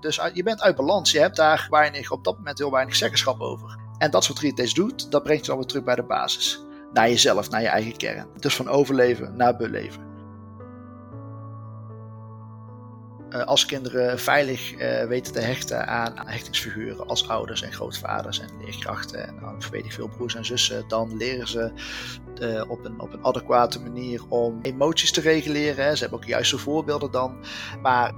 Dus je bent uit balans. Je hebt daar weinig, op dat moment heel weinig zeggenschap over. En dat soort retest doet, dat brengt je dan weer terug bij de basis. Naar jezelf, naar je eigen kern. Dus van overleven naar beleven. Uh, als kinderen veilig uh, weten te hechten aan hechtingsfiguren als ouders en grootvaders en leerkrachten en dan weet ik veel broers en zussen, dan leren ze uh, op, een, op een adequate manier om emoties te reguleren. Ze hebben ook juiste voorbeelden dan. Maar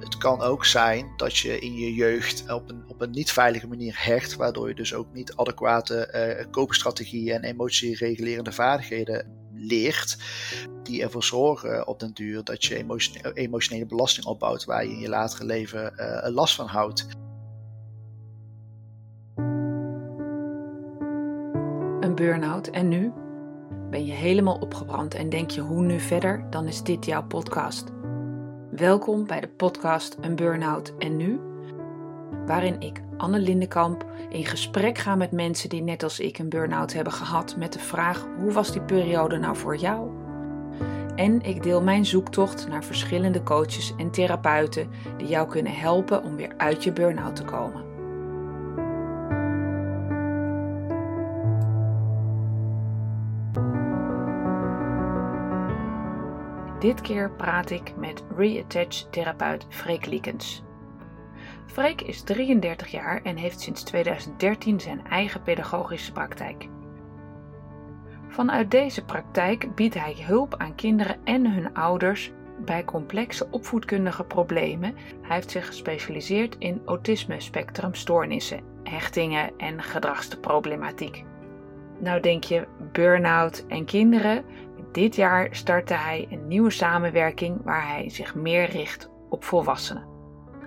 het kan ook zijn dat je in je jeugd op een, op een niet veilige manier hecht, waardoor je dus ook niet adequate uh, koopstrategieën en emotieregulerende vaardigheden leert, die ervoor zorgen op den duur dat je emotionele, belasting opbouwt waar je in je latere leven uh, last van houdt. Een burn-out en nu? Ben je helemaal opgebrand en denk je hoe nu verder? Dan is dit jouw podcast. Welkom bij de podcast Een Burn-out en Nu, waarin ik, Anne Lindenkamp, in gesprek ga met mensen die net als ik een burn-out hebben gehad met de vraag hoe was die periode nou voor jou? En ik deel mijn zoektocht naar verschillende coaches en therapeuten die jou kunnen helpen om weer uit je burn-out te komen. Dit keer praat ik met Reattach-therapeut Freek Liekens. Freek is 33 jaar en heeft sinds 2013 zijn eigen pedagogische praktijk. Vanuit deze praktijk biedt hij hulp aan kinderen en hun ouders bij complexe opvoedkundige problemen. Hij heeft zich gespecialiseerd in autisme-spectrumstoornissen, hechtingen en gedragsproblematiek. Nou denk je burn-out en kinderen, dit jaar startte hij een nieuwe samenwerking waar hij zich meer richt op volwassenen.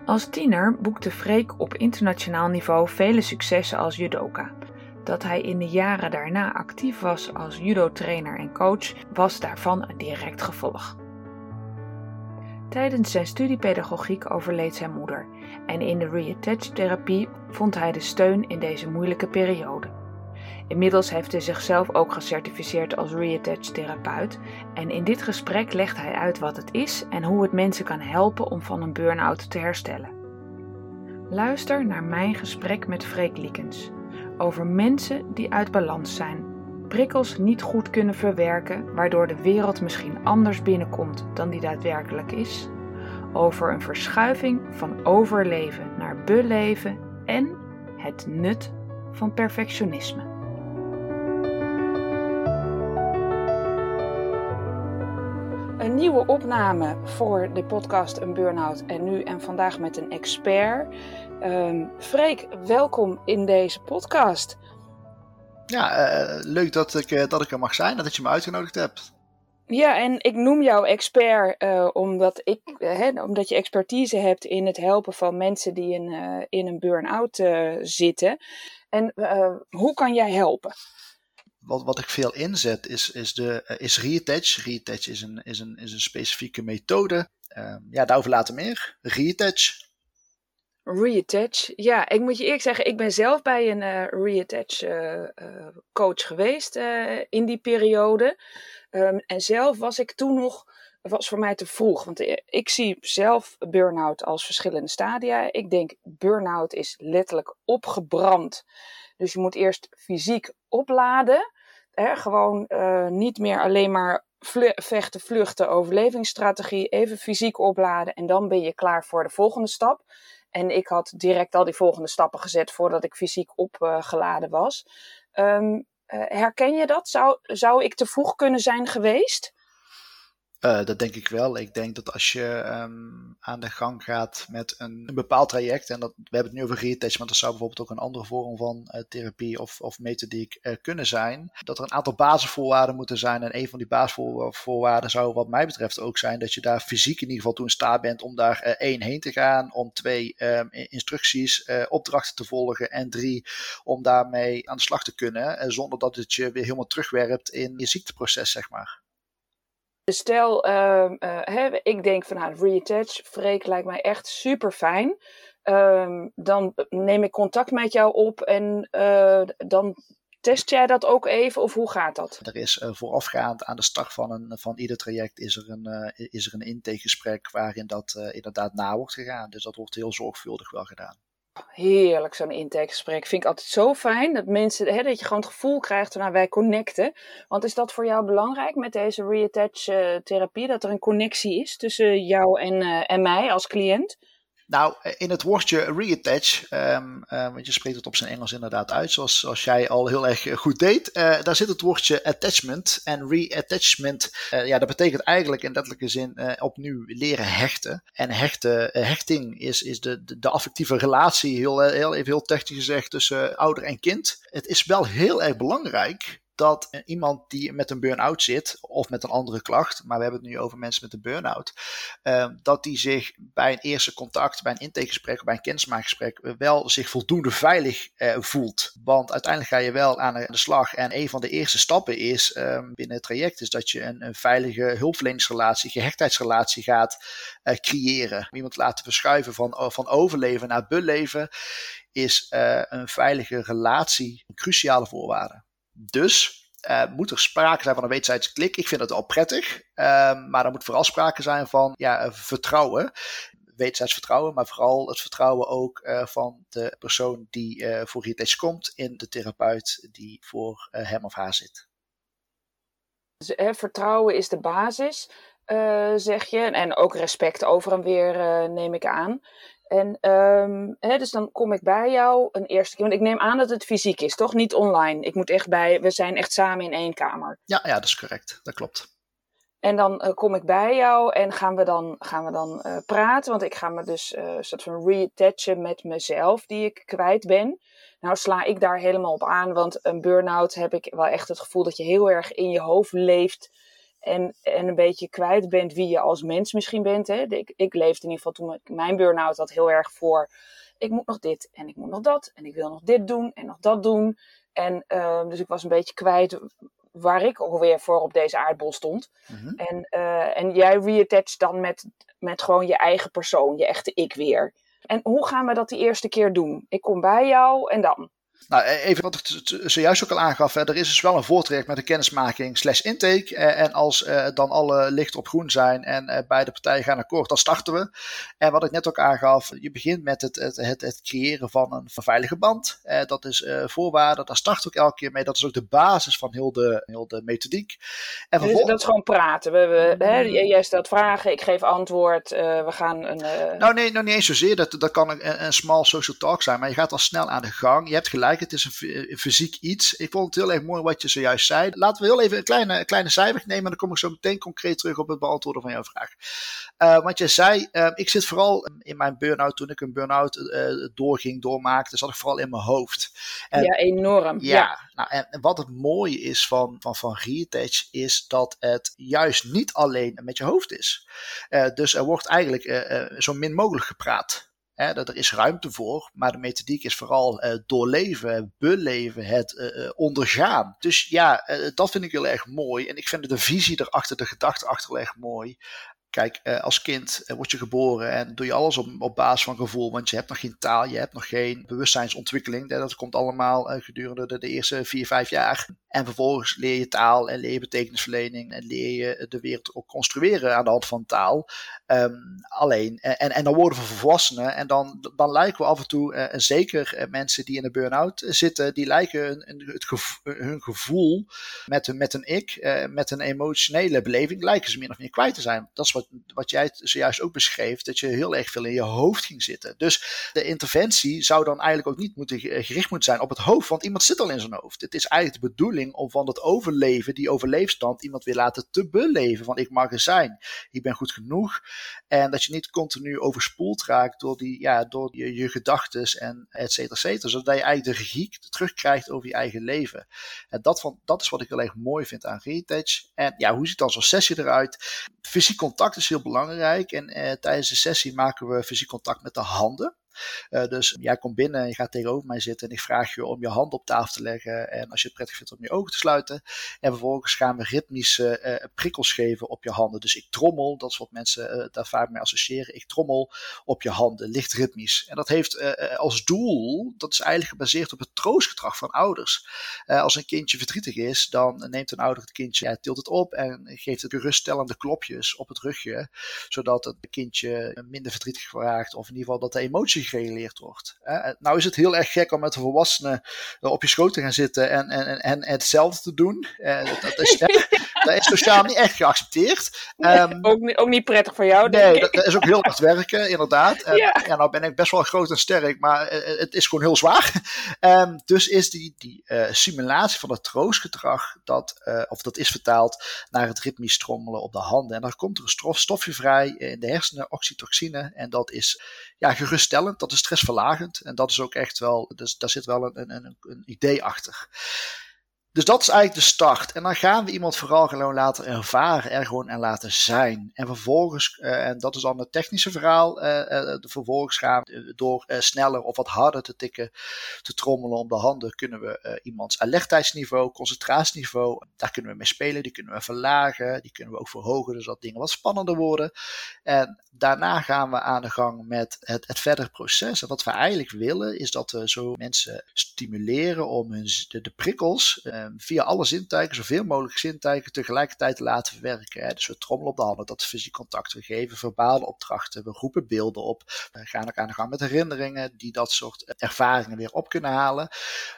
Als tiener boekte Freek op internationaal niveau vele successen als judoka. Dat hij in de jaren daarna actief was als judo-trainer en coach was daarvan een direct gevolg. Tijdens zijn studiepedagogiek overleed zijn moeder en in de reattach-therapie vond hij de steun in deze moeilijke periode. Inmiddels heeft hij zichzelf ook gecertificeerd als Reattach therapeut en in dit gesprek legt hij uit wat het is en hoe het mensen kan helpen om van een burn-out te herstellen. Luister naar mijn gesprek met Freek Liekens over mensen die uit balans zijn, prikkels niet goed kunnen verwerken, waardoor de wereld misschien anders binnenkomt dan die daadwerkelijk is, over een verschuiving van overleven naar beleven en het nut van perfectionisme. Een nieuwe opname voor de podcast Een Burnout en nu en vandaag met een expert. Um, Freek, welkom in deze podcast. Ja, uh, leuk dat ik, uh, dat ik er mag zijn en dat je me uitgenodigd hebt. Ja, en ik noem jou expert uh, omdat, ik, hè, omdat je expertise hebt in het helpen van mensen die in, in een burn-out zitten. En hoe kan jij helpen? Wat, wat ik veel inzet is, is, de, uh, is reattach. Reattach is een, is een, is een specifieke methode. Uh, ja, daarover later meer. Reattach. Reattach. Ja, ik moet je eerlijk zeggen, ik ben zelf bij een uh, reattach uh, coach geweest in die periode. Um, en zelf was ik toen nog, was voor mij te vroeg. Want ik zie zelf burn-out als verschillende stadia. Ik denk burn-out is letterlijk opgebrand. Dus je moet eerst fysiek opladen. Hè, gewoon uh, niet meer alleen maar vechten, vluchten, overlevingsstrategie. Even fysiek opladen en dan ben je klaar voor de volgende stap. En ik had direct al die volgende stappen gezet voordat ik fysiek opgeladen was. Um, uh, herken je dat? Zou, zou ik te vroeg kunnen zijn geweest? Uh, dat denk ik wel. Ik denk dat als je um, aan de gang gaat met een, bepaald traject, en dat, we hebben het nu over maar dat zou bijvoorbeeld ook een andere vorm van uh, therapie of, of methodiek uh, kunnen zijn, dat er een aantal basisvoorwaarden moeten zijn. En een van die basisvoorwaarden zou wat mij betreft ook zijn dat je daar fysiek in ieder geval toe in staat bent om daar één heen te gaan, om twee um, instructies, opdrachten te volgen en drie, om daarmee aan de slag te kunnen, zonder dat het je weer helemaal terugwerpt in je ziekteproces, zeg maar. Stel, uh, uh, ik denk van nou, reattach, Freek lijkt mij echt super fijn. Uh, dan neem ik contact met jou op en uh, dan Test jij dat ook even of hoe gaat dat? Er is voorafgaand aan de start van, een, van ieder traject is er een, is er een intakegesprek waarin dat inderdaad na wordt gegaan. Dus dat wordt heel zorgvuldig wel gedaan. Heerlijk, zo'n intakegesprek. Vind ik altijd zo fijn dat mensen, hè, dat je gewoon het gevoel krijgt nou, wij connecten. Want is dat voor jou belangrijk met deze reattach uh, therapie? Dat er een connectie is tussen jou en, uh, en mij als cliënt? Nou, in het woordje reattach, um, want je spreekt het op zijn Engels inderdaad uit, zoals, zoals jij al heel erg goed deed. Daar zit het woordje attachment. En reattachment, ja, dat betekent eigenlijk in letterlijke zin opnieuw leren hechten. En hechten, hechting is, is de, de, de, affectieve relatie, heel, heel even heel technisch gezegd, tussen ouder en kind. Het is wel heel erg belangrijk dat iemand die met een burn-out zit, of met een andere klacht, maar we hebben het nu over mensen met een burn-out, uh, dat die zich bij een eerste contact, bij een intakegesprek, bij een kennismaakgesprek, wel zich voldoende veilig uh, voelt. Want uiteindelijk ga je wel aan de slag. En een van de eerste stappen is um, binnen het traject, is dat je een, een veilige hulpverleningsrelatie, gehechtheidsrelatie gaat uh, creëren. Iemand laten verschuiven van, van overleven naar beleven is een veilige relatie een cruciale voorwaarde. Dus uh, moet er sprake zijn van een wederzijds klik. Ik vind het al prettig, uh, maar er moet vooral sprake zijn van ja, vertrouwen. Wederzijds vertrouwen, maar vooral het vertrouwen ook uh, van de persoon die voor Retouch komt in de therapeut die voor hem of haar zit. Dus, vertrouwen is de basis, zeg je. En ook respect over en weer neem ik aan. En um, hè, dus dan kom ik bij jou een eerste keer. Want ik neem aan dat het fysiek is, toch? Niet online. Ik moet echt bij, we zijn echt samen in één kamer. Ja, ja dat is correct. Dat klopt. En dan uh, kom ik bij jou en gaan we dan, gaan we dan uh, praten. Want ik ga me dus uh, soort van reattachen met mezelf die ik kwijt ben. Nou sla ik daar helemaal op aan, want een burn-out heb ik wel echt het gevoel dat je heel erg in je hoofd leeft en, en een beetje kwijt bent wie je als mens misschien bent. Hè. Ik, ik leefde in ieder geval toen mijn burn-out had heel erg voor. Ik moet nog dit en ik moet nog dat. En ik wil nog dit doen en nog dat doen. En uh, dus ik was een beetje kwijt waar ik alweer voor op deze aardbol stond. Mm-hmm. En, uh, en jij reattach dan met, met gewoon je eigen persoon, je echte ik weer. En hoe gaan we dat die eerste keer doen? Ik kom bij jou en dan? Nou, e-, even wat ik zojuist ook al aangaf. er is dus wel een voortraject met een kennismaking slash intake. en als uh, dan alle lichten op groen zijn en uh, beide partijen gaan akkoord, dan starten we. En wat ik net ook aangaf, je begint met het, het, het, het creëren van een veilige band. Uh, dat is voorwaarde, daar start ook elke keer mee. Dat is ook de basis van heel de, heel de methodiek. En dus dat is gewoon praten. We, we, hè, jij stelt vragen, ik geef antwoord. we gaan een... Nou nee, nou niet eens zozeer. Dat, dat kan een, een small social talk zijn. Maar je gaat al snel aan de gang. Je hebt gelijk het is een, fysiek iets. Ik vond het heel erg mooi wat je zojuist zei. Laten we heel even een kleine, kleine cijfer nemen. En dan kom ik zo meteen concreet terug op het beantwoorden van jouw vraag. Uh, want je zei, uh, ik zit vooral in mijn burn-out. Toen ik een burn-out uh, doorging, doormaakte, zat ik vooral in mijn hoofd. En, ja, enorm. Ja, ja. Nou, en, en, wat het mooie is van, van, van is dat het juist niet alleen met je hoofd is. dus er wordt eigenlijk zo min mogelijk gepraat. Dat er is ruimte voor, maar de methodiek is vooral uh, doorleven, beleven, het uh, ondergaan. Dus ja, dat vind ik heel erg mooi. En ik vind de visie erachter, de gedachte achter heel erg mooi. Kijk, uh, als kind uh, word je geboren en doe je alles op, op basis van gevoel, want je hebt nog geen taal, je hebt nog geen bewustzijnsontwikkeling. Dat komt allemaal uh, gedurende de, de, eerste vier, vijf jaar. En vervolgens leer je taal en leer je betekenisverlening en leer je de wereld ook construeren aan de hand van taal. Um, alleen, en, en dan worden we volwassenen en dan, dan lijken we af en toe, zeker mensen die in een burn-out zitten, die lijken hun, hun gevoel met, met een ik, met een emotionele beleving, lijken ze meer of meer kwijt te zijn. Dat is wat wat, jij zojuist ook beschreef, dat je heel erg veel in je hoofd ging zitten. Dus de interventie zou dan eigenlijk ook niet moeten gericht moeten zijn op het hoofd, want iemand zit al in zijn hoofd. Het is eigenlijk de bedoeling om van dat overleven, die overleefstand, iemand weer laten te beleven. Van ik mag er zijn, ik ben goed genoeg. En dat je niet continu overspoeld raakt door, die, ja, door je, je gedachten en et cetera, et cetera. Zodat je eigenlijk de regie terugkrijgt over je eigen leven. En dat, van, dat is wat ik heel erg mooi vind aan Retouch. En ja, hoe ziet dan zo'n sessie eruit? Fysiek contact is heel belangrijk. En eh, tijdens de sessie maken we fysiek contact met de handen. Uh, dus jij komt binnen, je gaat tegenover mij zitten en ik vraag je om je hand op tafel te leggen. En als je het prettig vindt om je ogen te sluiten. En vervolgens gaan we ritmische uh, prikkels geven op je handen. Dus ik trommel, dat is wat mensen uh, daar vaak mee associëren. Ik trommel op je handen, licht ritmisch. En dat heeft als doel, dat is eigenlijk gebaseerd op het troostgedrag van ouders. als een kindje verdrietig is, dan neemt een ouder het kindje, ja, tilt het op en geeft het geruststellende klopjes op het rugje. Zodat het kindje minder verdrietig raakt of in ieder geval dat de emotie gereguleerd wordt. nou is het heel erg gek om met een volwassene op je schoot te gaan zitten en, en, en, hetzelfde te doen. Uh, dat, is, dat is sociaal niet echt geaccepteerd. Um, ook, niet, ook niet prettig voor jou, Nee, dat, dat, is ook heel hard werken, inderdaad. En, ja. ja, nou ben ik best wel groot en sterk, maar eh, het is gewoon heel zwaar. Um, dus is die, die uh, simulatie van het troostgedrag, dat, uh, of dat is vertaald naar het ritmisch trommelen op de handen. En dan komt er een stof, stofje vrij in de hersenen, oxytocine. En dat is ja, geruststellend, dat is stressverlagend. En dat is ook echt wel, dus daar zit wel een, een, een idee achter. Dus dat is eigenlijk de start. En dan gaan we iemand vooral gewoon laten ervaren, er gewoon en laten zijn. En vervolgens, uh, en dat is dan het technische verhaal, uh, vervolgens gaan we door sneller of wat harder te tikken, te trommelen om de handen, kunnen we iemands alertheidsniveau, concentratieniveau, daar kunnen we mee spelen, die kunnen we verlagen, die kunnen we ook verhogen, dus dat dingen wat spannender worden. En daarna gaan we aan de gang met het, het verdere proces. En wat we eigenlijk willen, is dat we zo mensen stimuleren om hun, de, de prikkels via alle zintuigen, zoveel mogelijk zintuigen, tegelijkertijd te laten verwerken. Dus we trommelen op de handen, dat fysiek contact. We geven verbale opdrachten, we roepen beelden op. We gaan ook aan de gang met herinneringen die dat soort ervaringen weer op kunnen halen.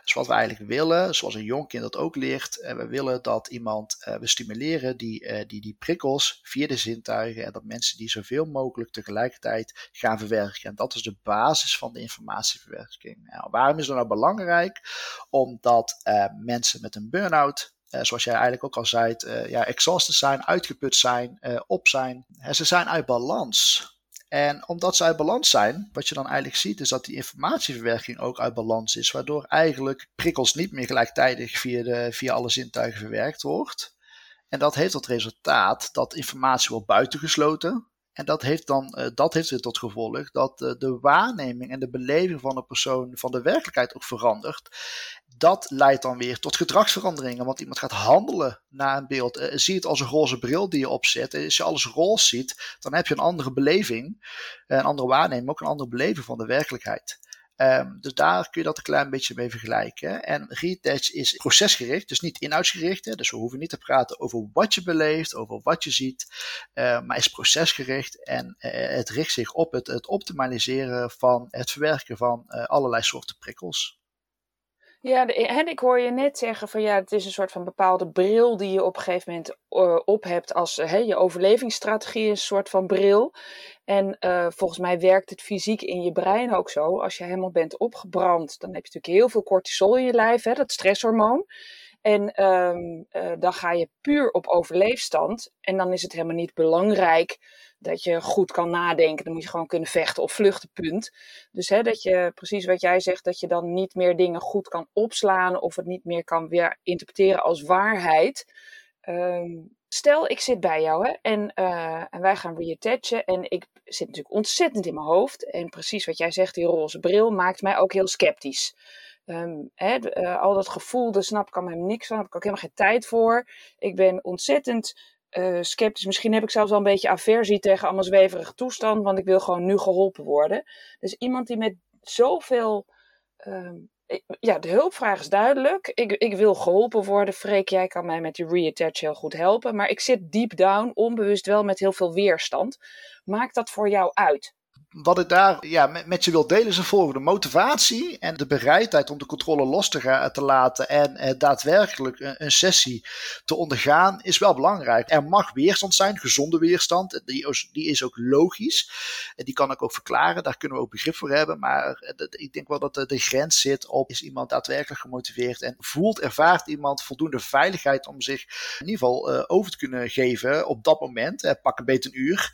Dus wat we eigenlijk willen, zoals een jong kind dat ook leert, uh, we willen dat iemand, uh, we stimuleren die, die, die prikkels via de zintuigen en dat mensen die zoveel mogelijk tegelijkertijd gaan verwerken. En dat is de basis van de informatieverwerking. Nou, waarom is dat nou belangrijk? Omdat mensen met een burn-out, uh, zoals jij eigenlijk ook al zei, uh, ja, exhausted zijn, uitgeput zijn, uh, op zijn. ze zijn uit balans. En omdat ze uit balans zijn, wat je dan eigenlijk ziet, is dat die informatieverwerking ook uit balans is, waardoor eigenlijk prikkels niet meer gelijktijdig via, de, via alle zintuigen verwerkt wordt. En dat heeft tot resultaat dat informatie wordt buitengesloten. En dat heeft dan uh, dat heeft weer tot gevolg dat uh, de waarneming en de beleving van de persoon van de werkelijkheid ook verandert dat leidt dan weer tot gedragsveranderingen. Want iemand gaat handelen naar een beeld. Uh, zie het als een roze bril die je opzet. als je alles roze ziet, dan heb je een andere beleving. Eh, een andere waarneming, ook een andere beleving van de werkelijkheid. Um, dus daar kun je dat een klein beetje mee vergelijken. En retouch is procesgericht, dus niet inhoudsgericht. Hè? Dus we hoeven niet te praten over wat je beleeft, over wat je ziet, uh, maar is procesgericht en uh, het richt zich op het, optimaliseren van het verwerken van uh, allerlei soorten prikkels. Ja, en ik hoor je net zeggen van ja, het is een soort van bepaalde bril die je op een gegeven moment uh, op hebt als je overlevingsstrategie, een soort van bril. En uh, volgens mij werkt het fysiek in je brein ook zo. Als je helemaal bent opgebrand, dan heb je natuurlijk heel veel cortisol in je lijf, hè, dat stresshormoon. En um, dan ga je puur op overleefstand. En dan is het helemaal niet belangrijk dat je goed kan nadenken. Dan moet je gewoon kunnen vechten of vluchten, punt. Dus hè, dat je, precies wat jij zegt, dat je dan niet meer dingen goed kan opslaan of het niet meer kan weer interpreteren als waarheid. Um, stel, ik zit bij jou hè, en, uh, en wij gaan reattachen en ik zit natuurlijk ontzettend in mijn hoofd. En precies wat jij zegt, die roze bril maakt mij ook heel sceptisch. Um, hè, uh, al dat gevoel, daar snap ik allemaal niks van, daar heb ik ook helemaal geen tijd voor. Ik ben ontzettend uh, sceptisch. Misschien heb ik zelfs al een beetje aversie tegen allemaal zweverige toestand, want ik wil gewoon nu geholpen worden. Dus iemand die met zoveel. Uh, ja, de hulpvraag is duidelijk. Ik, ik wil geholpen worden. Freek, jij kan mij met die reattach heel goed helpen. Maar ik zit deep down, onbewust wel met heel veel weerstand. Maakt dat voor jou uit? Wat ik daar ja, met, je wil delen is de volgende. Motivatie en de bereidheid om de controle los te, gaan, te laten en eh, daadwerkelijk een, sessie te ondergaan is wel belangrijk. Er mag weerstand zijn, gezonde weerstand. Die, die is ook logisch. En die kan ik ook verklaren, daar kunnen we ook begrip voor hebben. Maar eh, ik denk wel dat de, de, grens zit op, is iemand daadwerkelijk gemotiveerd en voelt, ervaart iemand voldoende veiligheid om zich in ieder geval over te kunnen geven op dat moment. Uh, pak een beetje een uur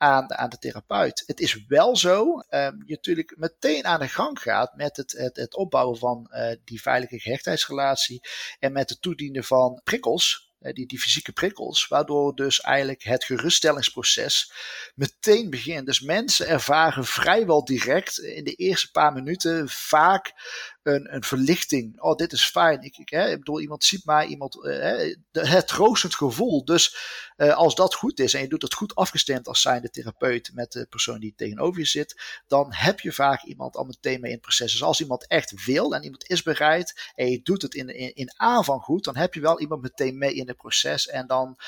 aan, aan de therapeut. Het is wel zo, um, je natuurlijk meteen aan de gang gaat met het, het, het opbouwen van uh, die veilige gehechtheidsrelatie en met het toedienen van prikkels die, die fysieke prikkels, waardoor dus eigenlijk het geruststellingsproces meteen begint. Dus mensen ervaren vrijwel direct in de eerste paar minuten vaak een, een verlichting. Oh, dit is fijn. Ik, ik, hè, ik bedoel, iemand ziet mij, iemand, hè, het troostend gevoel. Dus uh, als dat goed is en je doet het goed afgestemd als zijnde therapeut met de persoon die tegenover je zit, dan heb je vaak iemand al meteen mee in het proces. Dus als iemand echt wil en iemand is bereid en je doet het in, in, in aanvang goed, dan heb je wel iemand meteen mee in het proces en dan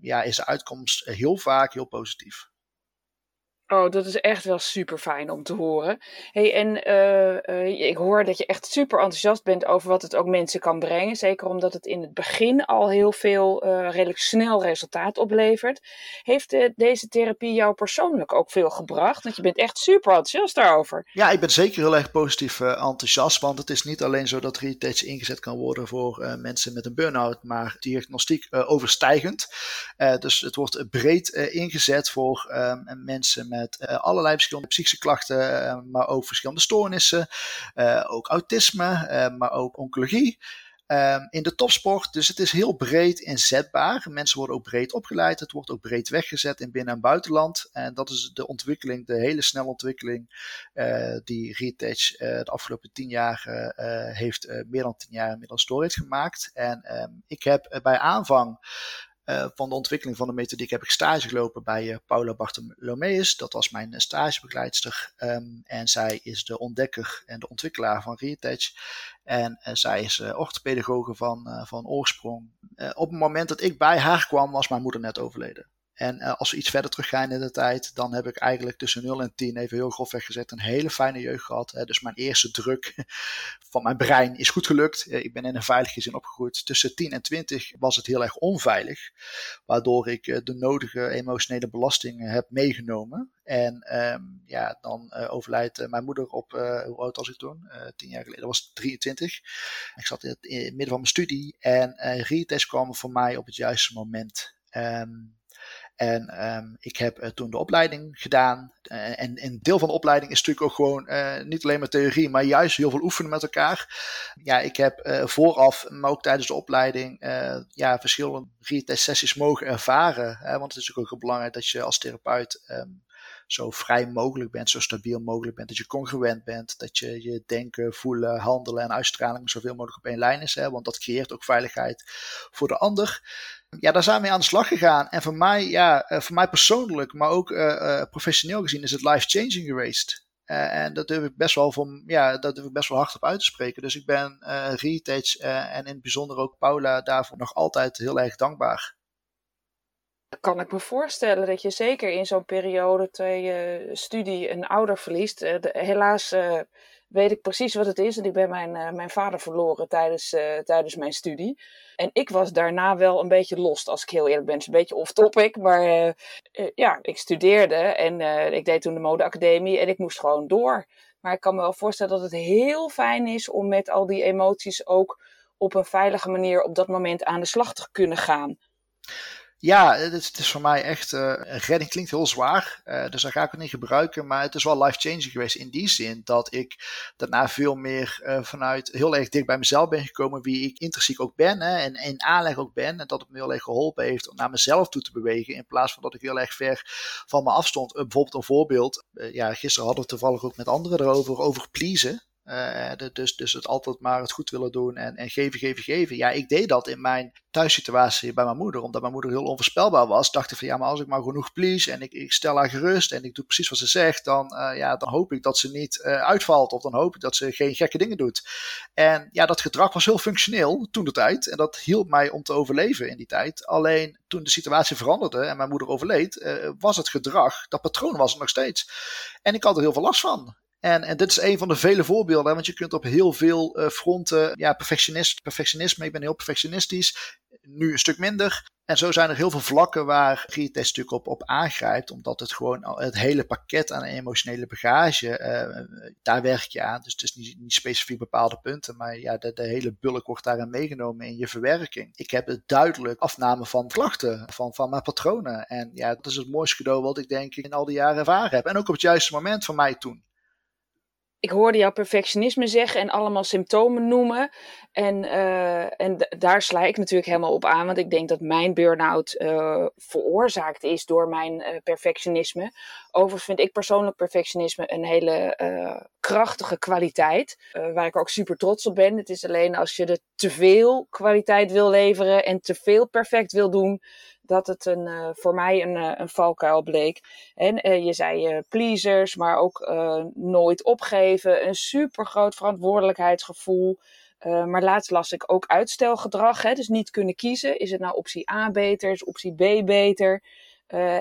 ja, is de uitkomst heel vaak heel positief. Oh, dat is echt wel super fijn om te horen. Hey, en uh, uh, ik hoor dat je echt super enthousiast bent over wat het ook mensen kan brengen. Zeker omdat het in het begin al heel veel uh, redelijk snel resultaat oplevert. Heeft deze therapie jou persoonlijk ook veel gebracht? Want je bent echt super enthousiast daarover. Ja, ik ben zeker heel erg positief enthousiast. Want het is niet alleen zo dat retouch ingezet kan worden voor mensen met een burn-out, maar diagnostiek overstijgend. dus het wordt breed ingezet voor mensen met met uh, allerlei verschillende psychische klachten, uh, maar ook verschillende stoornissen, uh, ook autisme, maar ook oncologie. Um, in de topsport, dus het is heel breed inzetbaar. Mensen worden ook breed opgeleid. Het wordt ook breed weggezet in binnen- en buitenland. En dat is de ontwikkeling, de hele snelle ontwikkeling die Retouch uh, de afgelopen tien jaar heeft, meer dan tien jaar inmiddels door heeft gemaakt. En um, ik heb bij aanvang uh, van de ontwikkeling van de methodiek heb ik stage gelopen bij uh, Paula Bartolomeus. Dat was mijn eh, stagebegeleidster. Um, en zij is de ontdekker en de ontwikkelaar van Retouch. En zij is orthopedagoge van, van oorsprong. op het moment dat ik bij haar kwam, was mijn moeder net overleden. En uh, als we iets verder teruggaan in de tijd, dan heb ik eigenlijk tussen 0 en 10, even heel grof weggezet, een hele fijne jeugd gehad. Dus mijn eerste druk van mijn brein is goed gelukt. Uh, ik ben in een veilig gezin opgegroeid. Tussen 10 en 20 was het heel erg onveilig, waardoor ik uh, de nodige emotionele belastingen heb meegenomen. En um, ja, dan overlijdt mijn moeder op, hoe oud was ik toen? tien jaar geleden, dat was 23. Ik zat in het, midden van mijn studie en uh, retest kwam voor mij op het juiste moment. Um, en um, ik heb uh, toen de opleiding gedaan. Uh, en een deel van de opleiding is natuurlijk ook gewoon uh, niet alleen maar theorie, maar juist heel veel oefenen met elkaar. Ja, ik heb vooraf, maar ook tijdens de opleiding, ja, verschillende retest sessies mogen ervaren. Hè, want het is ook, ook belangrijk dat je als therapeut um, zo vrij mogelijk bent, zo stabiel mogelijk bent, dat je congruent bent, dat je je denken, voelen, handelen en uitstraling zoveel mogelijk op één lijn is. Hè, want dat creëert ook veiligheid voor de ander ja, daar zijn we mee aan de slag gegaan. En voor mij, ja, eh, voor mij persoonlijk, maar ook uh, uh, professioneel gezien, is het life-changing geweest. En dat durf ik best wel van, ja, dat durf ik best wel hard op uit te spreken. Dus ik ben uh, en in het bijzonder ook Paula daarvoor nog altijd heel erg dankbaar. Kan ik me voorstellen dat je zeker in zo'n periode twee je studie een ouder verliest. Helaas weet ik precies wat het is. En ik ben mijn, uh, mijn vader verloren tijdens, uh, tijdens mijn studie. En ik was daarna wel een beetje lost, als ik heel eerlijk ben. Het is een beetje off-topic, maar uh, ja, ik studeerde en ik deed toen de modeacademie en ik moest gewoon door. Maar ik kan me wel voorstellen dat het heel fijn is om met al die emoties ook op een veilige manier op dat moment aan de slag te kunnen gaan. Ja, het is, voor mij echt. Uh, redding klinkt heel zwaar, uh, dus daar ga ik het niet gebruiken. Maar het is wel life-changing geweest in die zin dat ik daarna veel meer uh, vanuit heel erg dicht bij mezelf ben gekomen. Wie ik intrinsiek ook ben hè, en in aanleg ook ben. En dat het me heel erg geholpen heeft om naar mezelf toe te bewegen. In plaats van dat ik heel erg ver van me afstond. bijvoorbeeld een voorbeeld. ja, gisteren hadden we toevallig ook met anderen erover, over pleasen. Uh, dus, dus het altijd maar het goed willen doen en, en geven, geven, geven. Ja, ik deed dat in mijn thuissituatie bij mijn moeder, omdat mijn moeder heel onvoorspelbaar was. Dacht ik van ja, maar als ik maar genoeg please en ik, ik stel haar gerust en ik doe precies wat ze zegt, dan, uh, ja, dan hoop ik dat ze niet uh, uitvalt of dan hoop ik dat ze geen gekke dingen doet. En ja, dat gedrag was heel functioneel toen de tijd en dat hielp mij om te overleven in die tijd. Alleen toen de situatie veranderde en mijn moeder overleed, was het gedrag, dat patroon was er nog steeds. En ik had er heel veel last van. En, en dit is een van de vele voorbeelden, want je kunt op heel veel uh, fronten, ja, perfectionist, perfectionisme, ik ben heel perfectionistisch, nu een stuk minder. En zo zijn er heel veel vlakken waar Retest natuurlijk op, op aangrijpt, omdat het gewoon het hele pakket aan emotionele bagage, uh, daar werk je aan. Dus het is niet, niet specifiek bepaalde punten, maar ja, de, de hele bulk wordt daarin meegenomen in je verwerking. Ik heb het duidelijk afname van klachten, van, van mijn patronen. En ja, dat is het mooiste cadeau wat ik denk ik in al die jaren ervaren heb. En ook op het juiste moment van mij toen. Ik hoorde jou perfectionisme zeggen en allemaal symptomen noemen. En, uh, en daar sla ik natuurlijk helemaal op aan, want ik denk dat mijn burn-out uh, veroorzaakt is door mijn uh, perfectionisme. Overigens vind ik persoonlijk perfectionisme een hele krachtige kwaliteit, waar ik ook super trots op ben. Het is alleen als je er te veel kwaliteit wil leveren en te veel perfect wil doen, dat het een, uh, voor mij een, uh, een valkuil bleek. En uh, je zei pleasers, maar ook nooit opgeven. Een super groot verantwoordelijkheidsgevoel. maar laatst las ik ook uitstelgedrag. Hè? Dus niet kunnen kiezen. Is het nou optie A beter? Is optie B beter?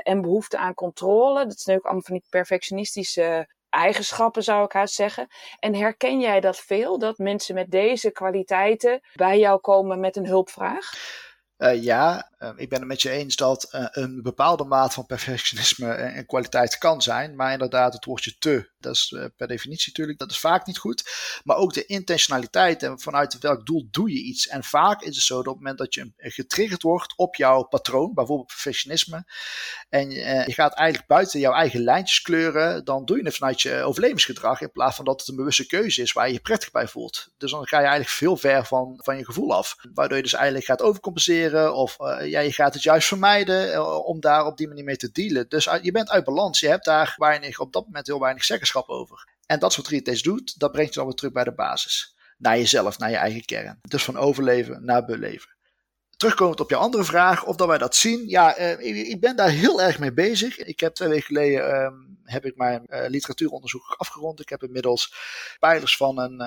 en behoefte aan controle. Dat zijn ook allemaal van die perfectionistische eigenschappen, zou ik haast zeggen. En herken jij dat veel? Dat mensen met deze kwaliteiten bij jou komen met een hulpvraag? Uh, ja, uh, ik ben het met je eens dat uh, een bepaalde maat van perfectionisme en, kwaliteit kan zijn. Maar inderdaad, het woordje te, dat is per definitie natuurlijk, dat is vaak niet goed. Maar ook de intentionaliteit en vanuit welk doel doe je iets. En vaak is het zo dat op het moment dat je getriggerd wordt op jouw patroon, bijvoorbeeld perfectionisme, en je gaat eigenlijk buiten jouw eigen lijntjes kleuren, dan doe je het vanuit je overlevingsgedrag in plaats van dat het een bewuste keuze is waar je je prettig bij voelt. Dus dan ga je eigenlijk veel ver van, van je gevoel af. Waardoor je dus eigenlijk gaat overcompenseren of uh, je gaat het juist vermijden om daar op die manier mee te dealen. Dus je bent uit balans. Je hebt daar weinig, op dat moment heel weinig over. En dat is wat doet, dat brengt je dan weer terug bij de basis. Naar jezelf, naar je eigen kern. Dus van overleven naar beleven terugkomend op je andere vraag, of dat wij dat zien. Ja, uh, ik, ben daar heel erg mee bezig. Ik heb twee weken geleden uh, heb ik mijn uh, literatuuronderzoek afgerond. Ik heb inmiddels pijlers van een,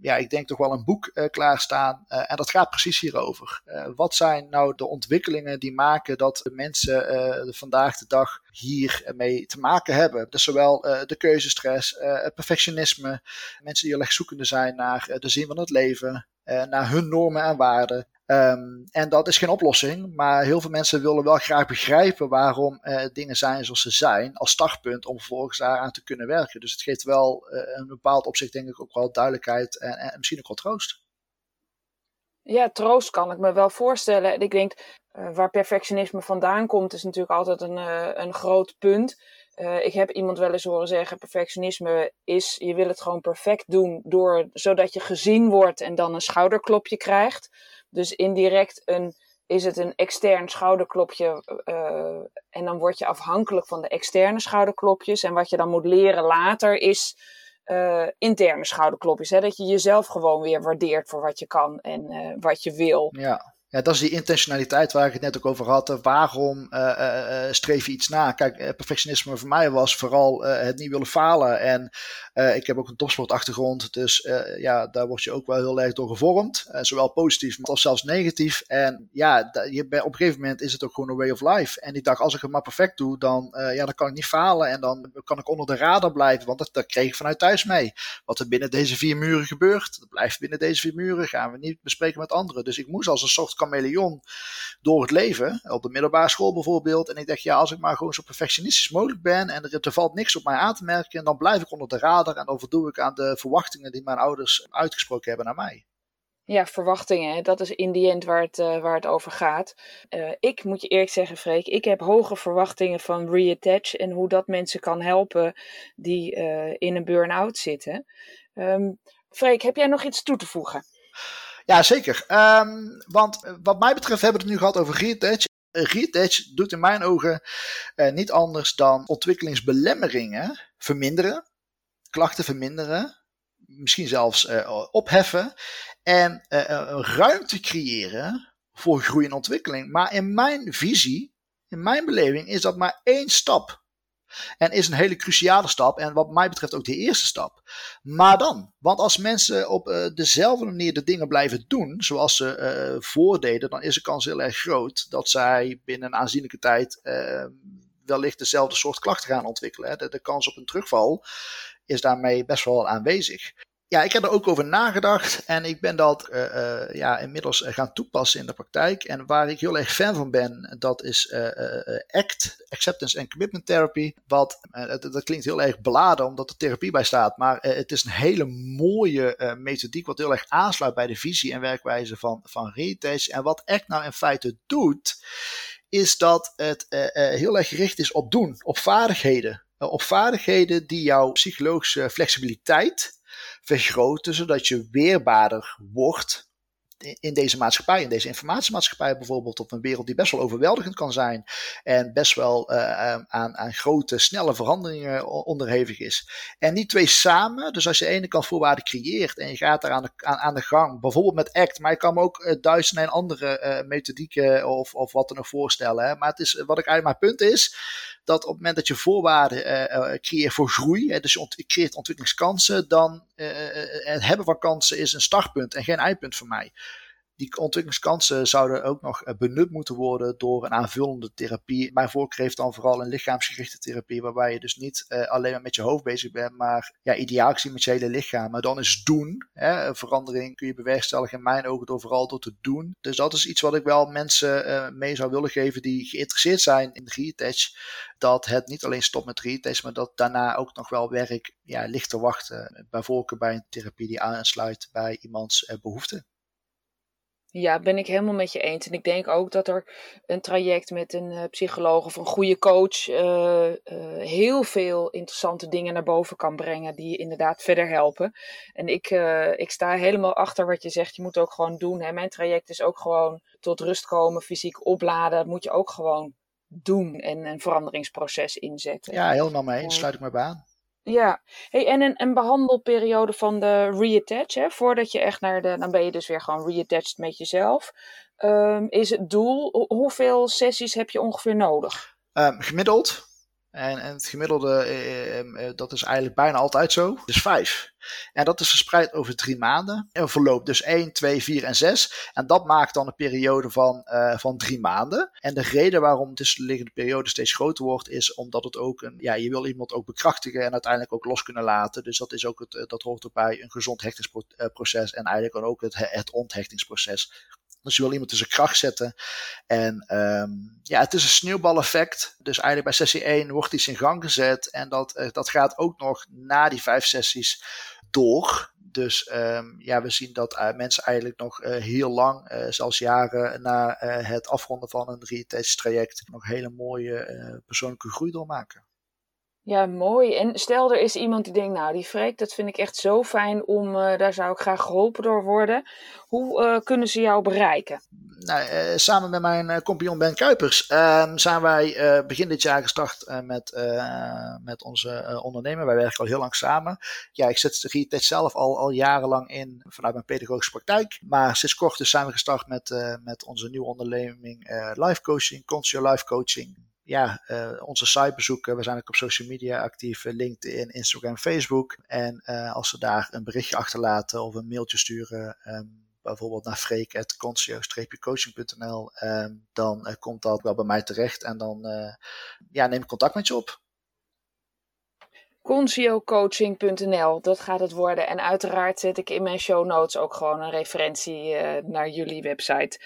ja, ik denk toch wel een boek klaarstaan. en dat gaat precies hierover. wat zijn nou de ontwikkelingen die maken dat de mensen vandaag de dag hiermee te maken hebben? Dus zowel de keuzestress, perfectionisme, mensen die heel erg zoekende zijn naar de zin van het leven, naar hun normen en waarden. Um, en dat is geen oplossing, maar heel veel mensen willen wel graag begrijpen waarom uh, dingen zijn zoals ze zijn, als startpunt om vervolgens daaraan te kunnen werken. Dus het geeft wel uh, een bepaald opzicht, denk ik, ook wel duidelijkheid en, en misschien ook wel troost. Ja, troost kan ik me wel voorstellen. En ik denk, uh, waar perfectionisme vandaan komt, is natuurlijk altijd een, een groot punt. ik heb iemand wel eens horen zeggen: perfectionisme is, je wil het gewoon perfect doen, door, zodat je gezien wordt en dan een schouderklopje krijgt. Dus indirect een, is het een extern schouderklopje. Uh, en dan word je afhankelijk van de externe schouderklopjes. En wat je dan moet leren later is uh, interne schouderklopjes. Hè? Dat je jezelf gewoon weer waardeert voor wat je kan en uh, wat je wil. Ja. Ja, dat is die intentionaliteit waar ik het net ook over had. Waarom uh, uh, streef je iets na? Kijk, perfectionisme voor mij was vooral het niet willen falen. En ik heb ook een topsportachtergrond, dus ja, daar word je ook wel heel erg door gevormd. zowel positief als zelfs negatief. En ja, je, op een gegeven moment is het ook gewoon een way of life. En ik dacht, als ik het maar perfect doe, dan, ja, dan kan ik niet falen. En dan kan ik onder de radar blijven, want dat, dat kreeg ik vanuit thuis mee. Wat er binnen deze vier muren gebeurt, dat blijft binnen deze vier muren. Gaan we niet bespreken met anderen. Dus ik moest als een soort chameleon door het leven. Op de middelbare school bijvoorbeeld. En ik dacht, ja, als ik maar gewoon zo perfectionistisch mogelijk ben en er, valt niks op mij aan te merken, dan blijf ik onder de radar en dan voldoe ik aan de verwachtingen die mijn ouders uitgesproken hebben naar mij. Ja, verwachtingen. Dat is in die end waar het, uh, waar het over gaat. Uh, ik moet je eerlijk zeggen, Freek, ik heb hoge verwachtingen van Reattach en hoe dat mensen kan helpen die uh, in een burn-out zitten. Um, Freek, heb jij nog iets toe te voegen? Ja, zeker. Um, want eh, wat mij betreft hebben we het nu gehad over Reattach. Eh, Reattach doet in mijn ogen uh, niet anders dan ontwikkelingsbelemmeringen verminderen, klachten verminderen, misschien zelfs opheffen en ruimte creëren voor groei en ontwikkeling. Maar in mijn visie, in mijn beleving, is dat maar één stap en is een hele cruciale stap en wat mij betreft ook de eerste stap. Maar dan, want als mensen op uh, dezelfde manier de dingen blijven doen zoals ze uh, voordeden, dan is de kans heel erg groot dat zij binnen een aanzienlijke tijd uh, wellicht dezelfde soort klachten gaan ontwikkelen. De, de kans op een terugval is daarmee best wel aanwezig ja, ik heb er ook over nagedacht en ik ben dat uh, uh, ja, inmiddels gaan toepassen in de praktijk. En waar ik heel erg fan van ben, dat is ACT, Acceptance and Commitment Therapy. Wat, dat, klinkt heel erg beladen omdat er therapie bij staat, maar het is een hele mooie methodiek wat heel erg aansluit bij de visie en werkwijze van, van Retouch. En wat ACT nou in feite doet, is dat het heel erg gericht is op doen, op vaardigheden. op vaardigheden die jouw psychologische flexibiliteit vergroten, zodat je weerbaarder wordt in deze maatschappij, in deze informatiemaatschappij bijvoorbeeld, op een wereld die best wel overweldigend kan zijn en best wel uh, aan, aan grote, snelle veranderingen onderhevig is. En die twee samen, dus als je de ene kant voorwaarden creëert en je gaat daar aan de, aan, aan de gang, bijvoorbeeld met ACT, maar je kan me ook uh, duizenden en andere uh, methodieken of, of wat dan ook voorstellen. Hè. Maar het is, wat ik eigenlijk mijn punt is, dat op het moment dat je voorwaarden uh, creëert voor groei, dus je creëert ontwikkelingskansen, dan uh, het hebben van kansen is een startpunt en geen eindpunt voor mij die ontwikkelingskansen zouden ook nog benut moeten worden door een aanvullende therapie. Mijn voorkeur heeft dan vooral een lichaamsgerichte therapie, waarbij je dus niet uh, alleen maar met je hoofd bezig bent, maar ja, ideaal gezien met je hele lichaam. Maar dan is doen. Hè, verandering kun je bewerkstelligen in mijn ogen door vooral door te doen. Dus dat is iets wat ik wel mensen uh, mee zou willen geven die geïnteresseerd zijn in reattach. Dat het niet alleen stopt met reattach, maar dat daarna ook nog wel werk ja, ligt te wachten. Bij voorkeur bij een therapie die aansluit bij iemands behoeften. Ja, ben ik helemaal met je eens. En ik denk ook dat er een traject met een uh, psycholoog of een goede coach uh, uh, heel veel interessante dingen naar boven kan brengen die je inderdaad verder helpen. En ik, ik sta helemaal achter wat je zegt. Je moet ook gewoon doen. Hè. Mijn traject is ook gewoon tot rust komen, fysiek opladen. Dat moet je ook gewoon doen en een veranderingsproces inzetten. Ja, helemaal mee eens. Sluit ik me bij aan. Ja, hey, en een, een behandelperiode van de reattach, hè, voordat je echt naar de, dan ben je dus weer gewoon reattached met jezelf. Um, is het doel, hoeveel sessies heb je ongeveer nodig? Um, gemiddeld en, en het gemiddelde, eh, eh, dat is eigenlijk bijna altijd zo, dus vijf. En dat is verspreid over drie maanden. En verloopt dus 1, 2, 4 en 6. En dat maakt dan een periode van, uh, van drie maanden. En de reden waarom de tussenliggende periode steeds groter wordt, is omdat het ook een, ja, je wil iemand ook bekrachtigen en uiteindelijk ook los kunnen laten. Dus dat is ook het, dat hoort ook bij een gezond hechtingsproces en eigenlijk ook het, het onthechtingsproces. Dus je wil iemand zijn kracht zetten. En um, ja, het is een sneeuwbaleffect. Dus eigenlijk bij sessie 1 wordt iets in gang gezet. En dat, uh, dat gaat ook nog na die vijf sessies door. Dus um, ja, we zien dat uh, mensen eigenlijk nog uh, heel lang, zelfs jaren na het afronden van een retest traject, nog hele mooie persoonlijke groei doormaken. Ja, mooi. En stel er is iemand die denkt, nou die Freek, dat vind ik echt zo fijn om, uh, daar zou ik graag geholpen door worden. Hoe uh, kunnen ze jou bereiken? Nou, uh, samen met mijn compagnon Ben Kuipers ehm, zijn wij begin dit jaar gestart met, met onze ondernemer. Wij werken al heel lang samen. Ja, ik de Retouch zelf al, al jarenlang in vanuit mijn pedagogische praktijk. Maar sinds kort dus zijn we gestart met, met onze nieuwe onderneming life coaching, Conscio Life Coaching ja, uh, onze site bezoeken. We zijn ook op social media actief, eh, LinkedIn, Instagram, Facebook. En uh, als ze daar een berichtje achterlaten of een mailtje sturen, um, bijvoorbeeld naar freek.concio-coaching.nl, ehm, dan komt dat wel bij mij terecht en dan ja, neem ik contact met je op conciocoaching.nl, dat gaat het worden. En uiteraard zet ik in mijn show notes ook gewoon een referentie naar jullie website,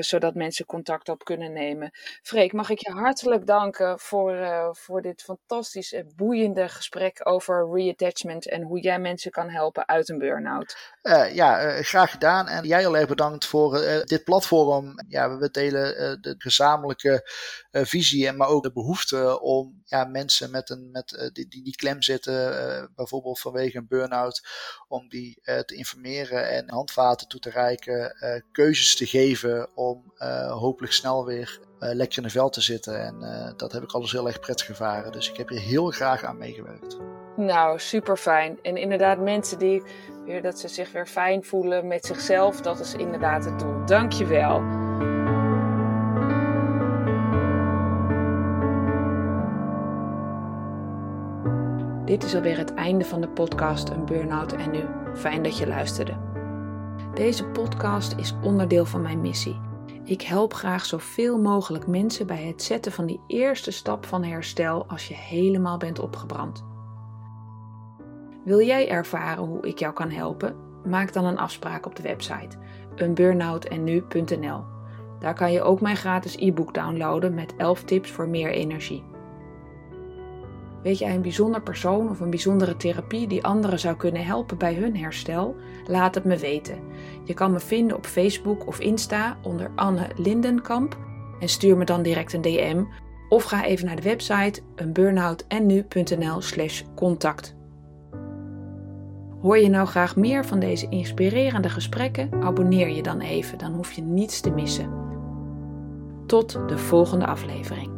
zodat mensen contact op kunnen nemen. Freek, mag ik je hartelijk danken voor, uh, voor dit fantastisch boeiende gesprek over reattachment en hoe jij mensen kan helpen uit een burn-out. ja, graag gedaan. En jij heel erg bedankt voor dit platform. Ja, we delen de gezamenlijke visie, maar ook de behoefte om ja, mensen met, een, met die, die, die klem zitten, bijvoorbeeld vanwege een burn-out, om die te informeren en handvaten toe te reiken, keuzes te geven om hopelijk snel weer lekker in de vel te zitten. En dat heb ik alles heel erg prettig gevaren. Dus ik heb hier heel graag aan meegewerkt. Nou, super fijn. En inderdaad, mensen die weer dat ze zich weer fijn voelen met zichzelf, dat is inderdaad het doel. Dankjewel. Dit is alweer het einde van de podcast Een Burnout en Nu. Fijn dat je luisterde. Deze podcast is onderdeel van mijn missie. Ik help graag zoveel mogelijk mensen bij het zetten van die eerste stap van herstel als je helemaal bent opgebrand. Wil jij ervaren hoe ik jou kan helpen? Maak dan een afspraak op de website eenburnoutennu.nl. Daar kan je ook mijn gratis e-book downloaden met 11 tips voor meer energie. Weet jij een bijzonder persoon of een bijzondere therapie die anderen zou kunnen helpen bij hun herstel? Laat het me weten. Je kan me vinden op Facebook of Insta onder Anne Lindenkamp en stuur me dan direct een DM of ga even naar de website eenburnoutennu.nl/slash contact. Hoor je nou graag meer van deze inspirerende gesprekken? Abonneer je dan even, dan hoef je niets te missen. Tot de volgende aflevering.